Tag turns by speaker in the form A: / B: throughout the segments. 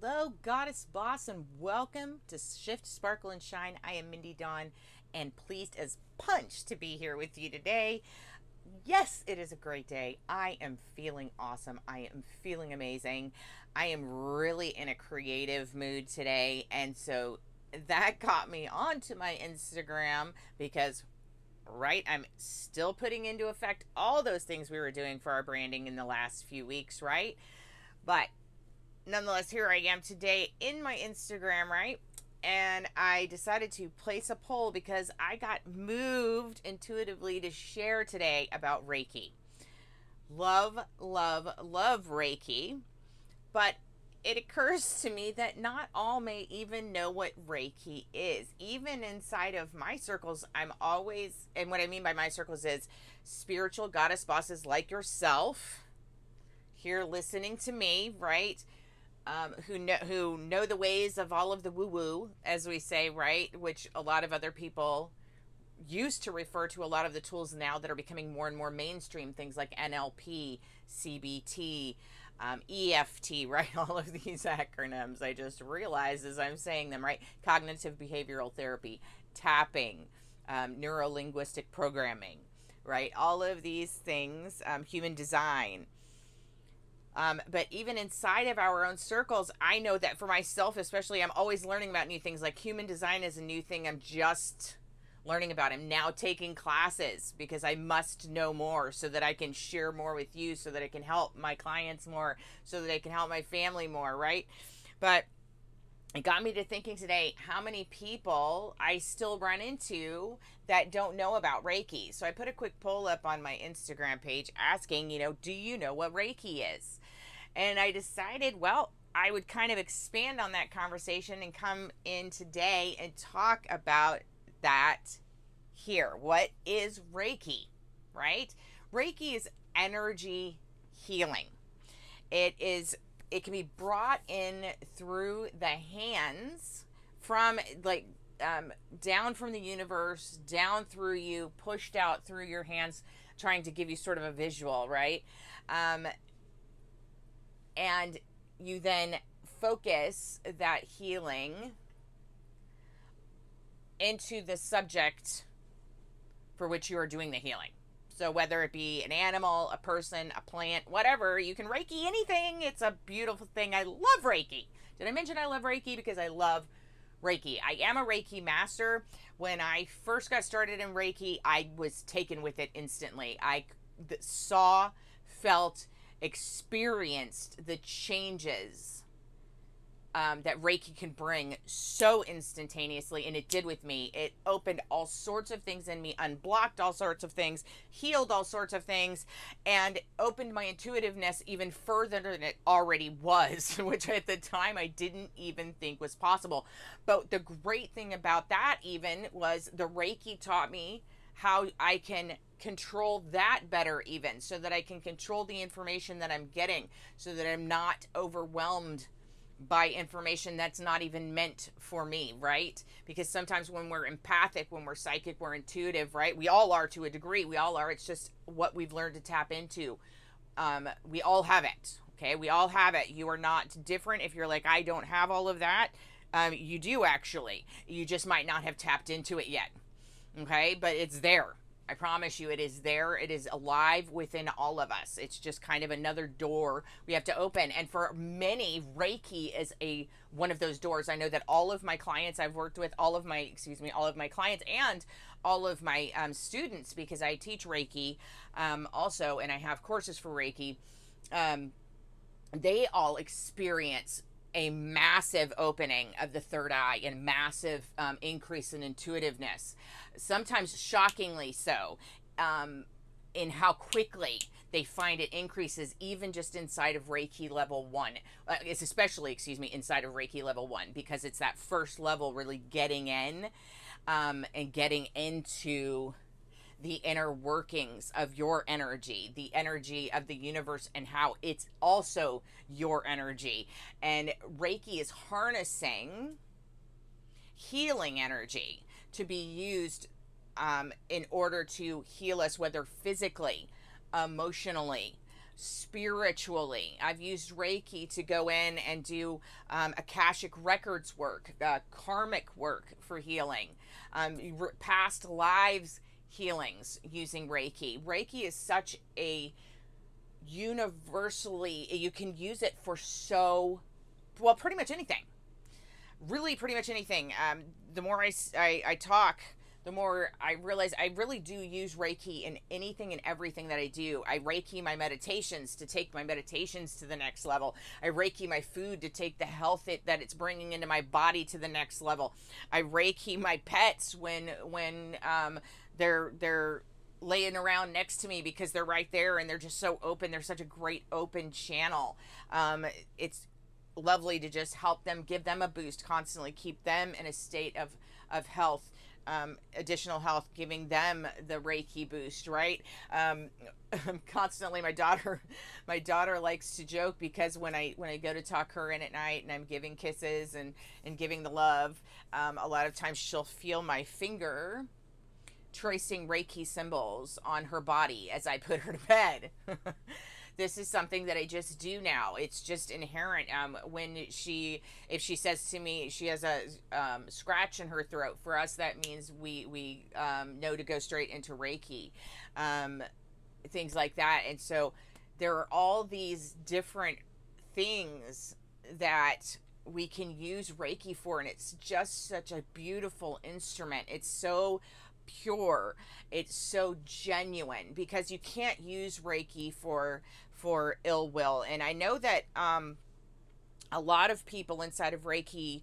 A: Hello, Goddess Boss, and welcome to Shift, Sparkle, and Shine. I am Mindy Dawn, and pleased as punch to be here with you today. Yes, it is a great day. I am feeling awesome. I am feeling amazing. I am really in a creative mood today, and so that got me onto my Instagram because right? I'm still putting into effect all those things we were doing for our branding in the last few weeks, right? But nonetheless, here I am today in my Instagram, right? And I decided to place a poll because I got moved intuitively to share today about Reiki. Love, love, love Reiki. But it occurs to me that not all may even know what Reiki is. Even inside of my circles, I'm always, and what I mean by my circles is spiritual goddess bosses like yourself here listening to me, right? Um, who know who know the ways of all of the woo woo, as we say, right? Which a lot of other people used to refer to a lot of the tools now that are becoming more and more mainstream. Things like NLP, CBT, um, EFT, right? All of these acronyms. I just realized as I'm saying them, right? Cognitive behavioral therapy, tapping, um, neuro linguistic programming, right? All of these things, um, human design um, but even inside of our own circles, I know that for myself, especially, I'm always learning about new things. Like human design is a new thing I'm just learning about. I'm now taking classes because I must know more so that I can share more with you, so that I can help my clients more, so that I can help my family more, right? But it got me to thinking today how many people I still run into that don't know about Reiki. So I put a quick poll up on my Instagram page asking, you know, do you know what Reiki is? And I decided, well, I would kind of expand on that conversation and come in today and talk about that here. What is Reiki, right? Reiki is energy healing. It is it can be brought in through the hands from like um, down from the universe, down through you, pushed out through your hands, trying to give you sort of a visual, right? Um, and you then focus that healing into the subject for which you are doing the healing. So whether it be an animal, a person, a plant, whatever, you can Reiki anything. It's a beautiful thing. I love Reiki. Did I mention I love Reiki because I love Reiki. I am a Reiki master. When I first got started in Reiki, I was taken with it instantly. I saw, felt, experienced the changes um, that Reiki can bring so instantaneously, and it did with me. It opened all sorts of things in me, unblocked all sorts of things, healed all sorts of things, and opened my intuitiveness even further than it already was, which at the time I didn't even think was possible. But the great thing about that, even, was the Reiki taught me how I can control that better even so that I can control the information that I'm getting so that I'm not overwhelmed by information that's not even meant for me, right? Because sometimes when we're empathic, when we're psychic, we're intuitive, right? We all are to a degree. We all are. It's just what we've learned to tap into. Um, we all have it. Okay, we all have it. You are not different. If you're like, I don't have all of that, um, you do actually. You just might not have tapped into it yet. Okay, but it's there. I promise you, it is there. It is alive within all of us. It's just kind of another door we have to open. And for many, Reiki is a one of those doors. I know that all of my clients I've worked with, all of my excuse me, all of my clients and all of my um, students, because I teach Reiki um, also, and I have courses for Reiki. Um, they all experience a massive opening of the third eye and massive um, increase in intuitiveness, sometimes shockingly so, um, in how quickly they find it increases even just inside of Reiki level one. Uh, it's especially, excuse me, inside of Reiki level one because it's that first level really getting in um, and getting into the inner workings of your energy, the energy of the universe, and how it's also your energy. And Reiki is harnessing healing energy to be used um, in order to heal us, whether physically, emotionally, spiritually. I've used Reiki to go in and do um, Akashic Records work, uh, karmic work for healing, um, past lives healings using Reiki. Reiki is such a universally, you can use it for so, well, pretty much anything. Really, pretty much anything. Um, the more I, I, I talk, the more I realize I really do use Reiki in anything and everything that I do. I Reiki my meditations to take my meditations to the next level. I Reiki my food to take the health it, that it's bringing into my body to the next level. I Reiki my pets when when um, they're they're laying around next to me because they're right there and they're just so open. They're such a great open channel. Um, it's lovely to just help them, give them a boost constantly, keep them in a state of of health um, additional health, giving them the Reiki boost, right? Um, constantly, my daughter, my daughter likes to joke because when I when I go to talk her in at night and I'm giving kisses and and giving the love, um, a lot of times she'll feel my finger tracing Reiki symbols on her body as I put her to bed. this is something that I just do now. It's just inherent. Um, when she, if she says to me, she has a um, scratch in her throat. For us, that means we we um, know to go straight into Reiki, um, things like that. And so there are all these different things that we can use Reiki for, and it's just such a beautiful instrument. It's so pure it's so genuine because you can't use reiki for for ill will. And I know that um, a lot of people inside of Reiki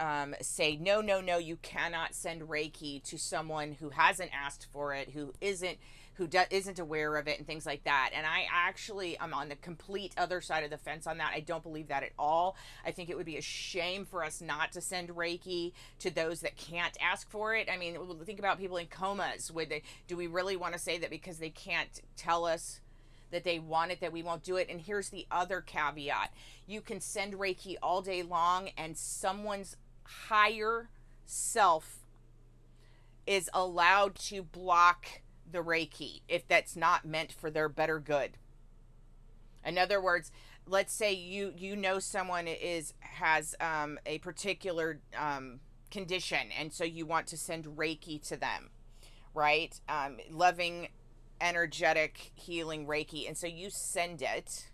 A: um, say, no, no, no, you cannot send Reiki to someone who hasn't asked for it, who isn't who do- isn't aware of it and things like that. And I actually I'm on the complete other side of the fence on that. I don't believe that at all. I think it would be a shame for us not to send Reiki to those that can't ask for it. I mean, think about people in comas. Would they do we really want to say that because they can't tell us that they want it, that we won't do it. And here's the other caveat you can send Reiki all day long, and someone's higher self is allowed to block the Reiki if that's not meant for their better good. In other words, let's say you you know someone is has um, a particular um, condition, and so you want to send Reiki to them, right? Um, loving energetic healing Reiki. And so you send it,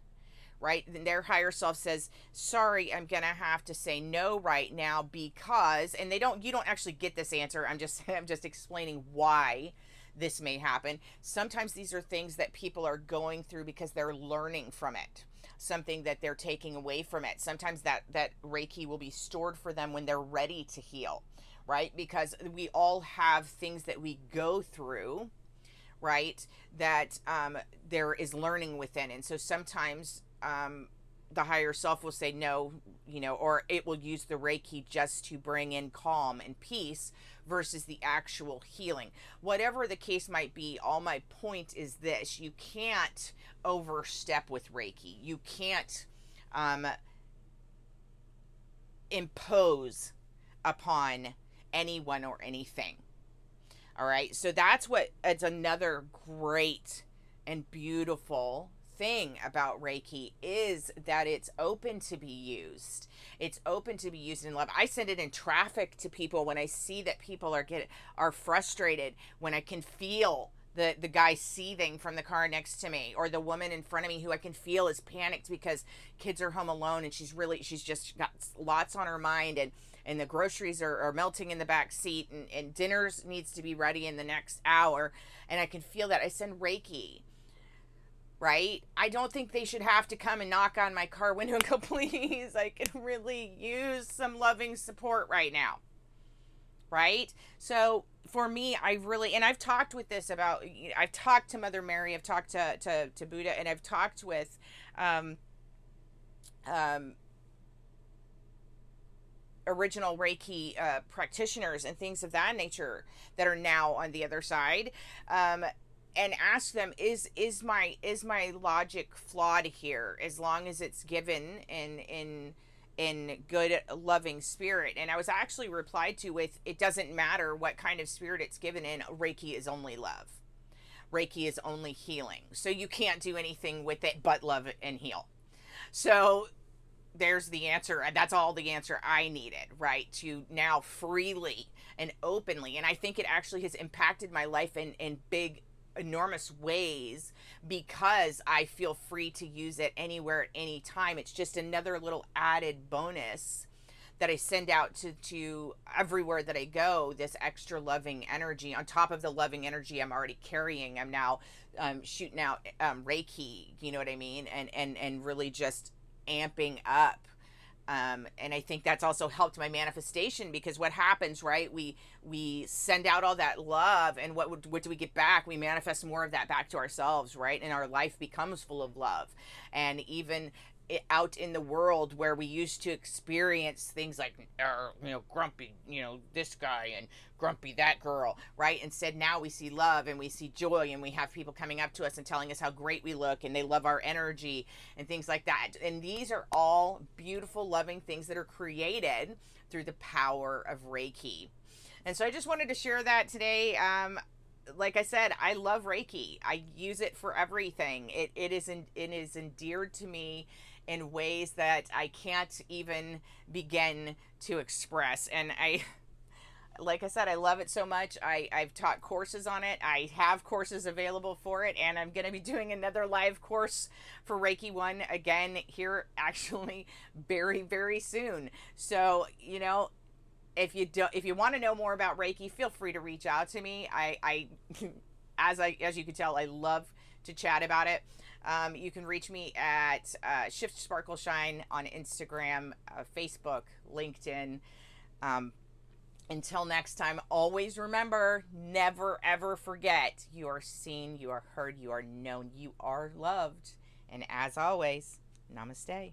A: right? Then their higher self says, sorry, I'm going to have to say no right now because, and they don't, you don't actually get this answer. I'm just, I'm just explaining why this may happen. Sometimes these are things that people are going through because they're learning from it something that they're taking away from it sometimes that that reiki will be stored for them when they're ready to heal right because we all have things that we go through right? That um, there is learning within. And so sometimes um, the higher self will say no, you know, or it will use the Reiki just to bring in calm and peace versus the actual healing. Whatever the case might be, all my point is this you can't overstep with Reiki. You can't um, impose upon anyone or anything. All right. So that's what it's another great and beautiful thing about Reiki is that it's open to be used. It's open to be used in love. I send it in traffic to people when I see that people are get are frustrated, when I can feel the the guy seething from the car next to me or the woman in front of me who I can feel is panicked because kids are home alone and she's really she's just got lots on her mind and and the groceries are, are melting in the back seat and, and dinners needs to be ready in the next hour. And i can feel that. I send reiki right? I don't think they should have to come and knock on my car window and go please i can really use some loving support right now. Right? So for me i really and i've talked with this about i've talked to mother mary i've talked to to, to buddha and i've talked with um um original Reiki uh, practitioners and things of that nature that are now on the other side, um, and ask them is is my is my logic flawed here? As long as it's given in in in good loving spirit and i was actually replied to with it doesn't matter what kind of spirit it's given in reiki is only love Reiki is only healing. So you can't do anything with it but love and heal. So there's the answer. And that's all the answer I needed, right? To now freely and openly. And I think it actually has impacted my life in, in big, enormous ways because I feel free to use it anywhere at any time. It's just another little added bonus that I send out to to everywhere that I go. This extra loving energy on top of the loving energy I'm already carrying. I'm now um, shooting out um, Reiki. You know what I mean? And and and really just amping up. Um, and I think that's also helped my manifestation because what happens, right? We we send out all that love, and what what do we get back? We manifest more of that back to ourselves, right? And our life becomes full of love. And even out in the world where we used to experience things like uh, you know grumpy you know this guy and grumpy that girl right instead now we see love and we see joy and we have people coming up to us and telling us how great we look and they love our energy and things like that and these are all beautiful loving things that are created through the power of reiki and so i just wanted to share that today um, like I said, I love Reiki. I use it for everything. It it is in, it is endeared to me in ways that I can't even begin to express. And I, like I said, I love it so much. I, I've taught courses on it. I have courses available for it, and I'm going to be doing another live course for Reiki One again here, actually, very, very soon. So, you know, if you don't, if you want to know more about Reiki, feel free to reach out to me. I, I, as I, as you can tell, I love to chat about it. Um, you can reach me at uh, Shift Sparkle Shine on Instagram, uh, Facebook, LinkedIn. Um, until next time, always remember never ever forget you are seen, you are heard, you are known, you are loved. And as always, namaste.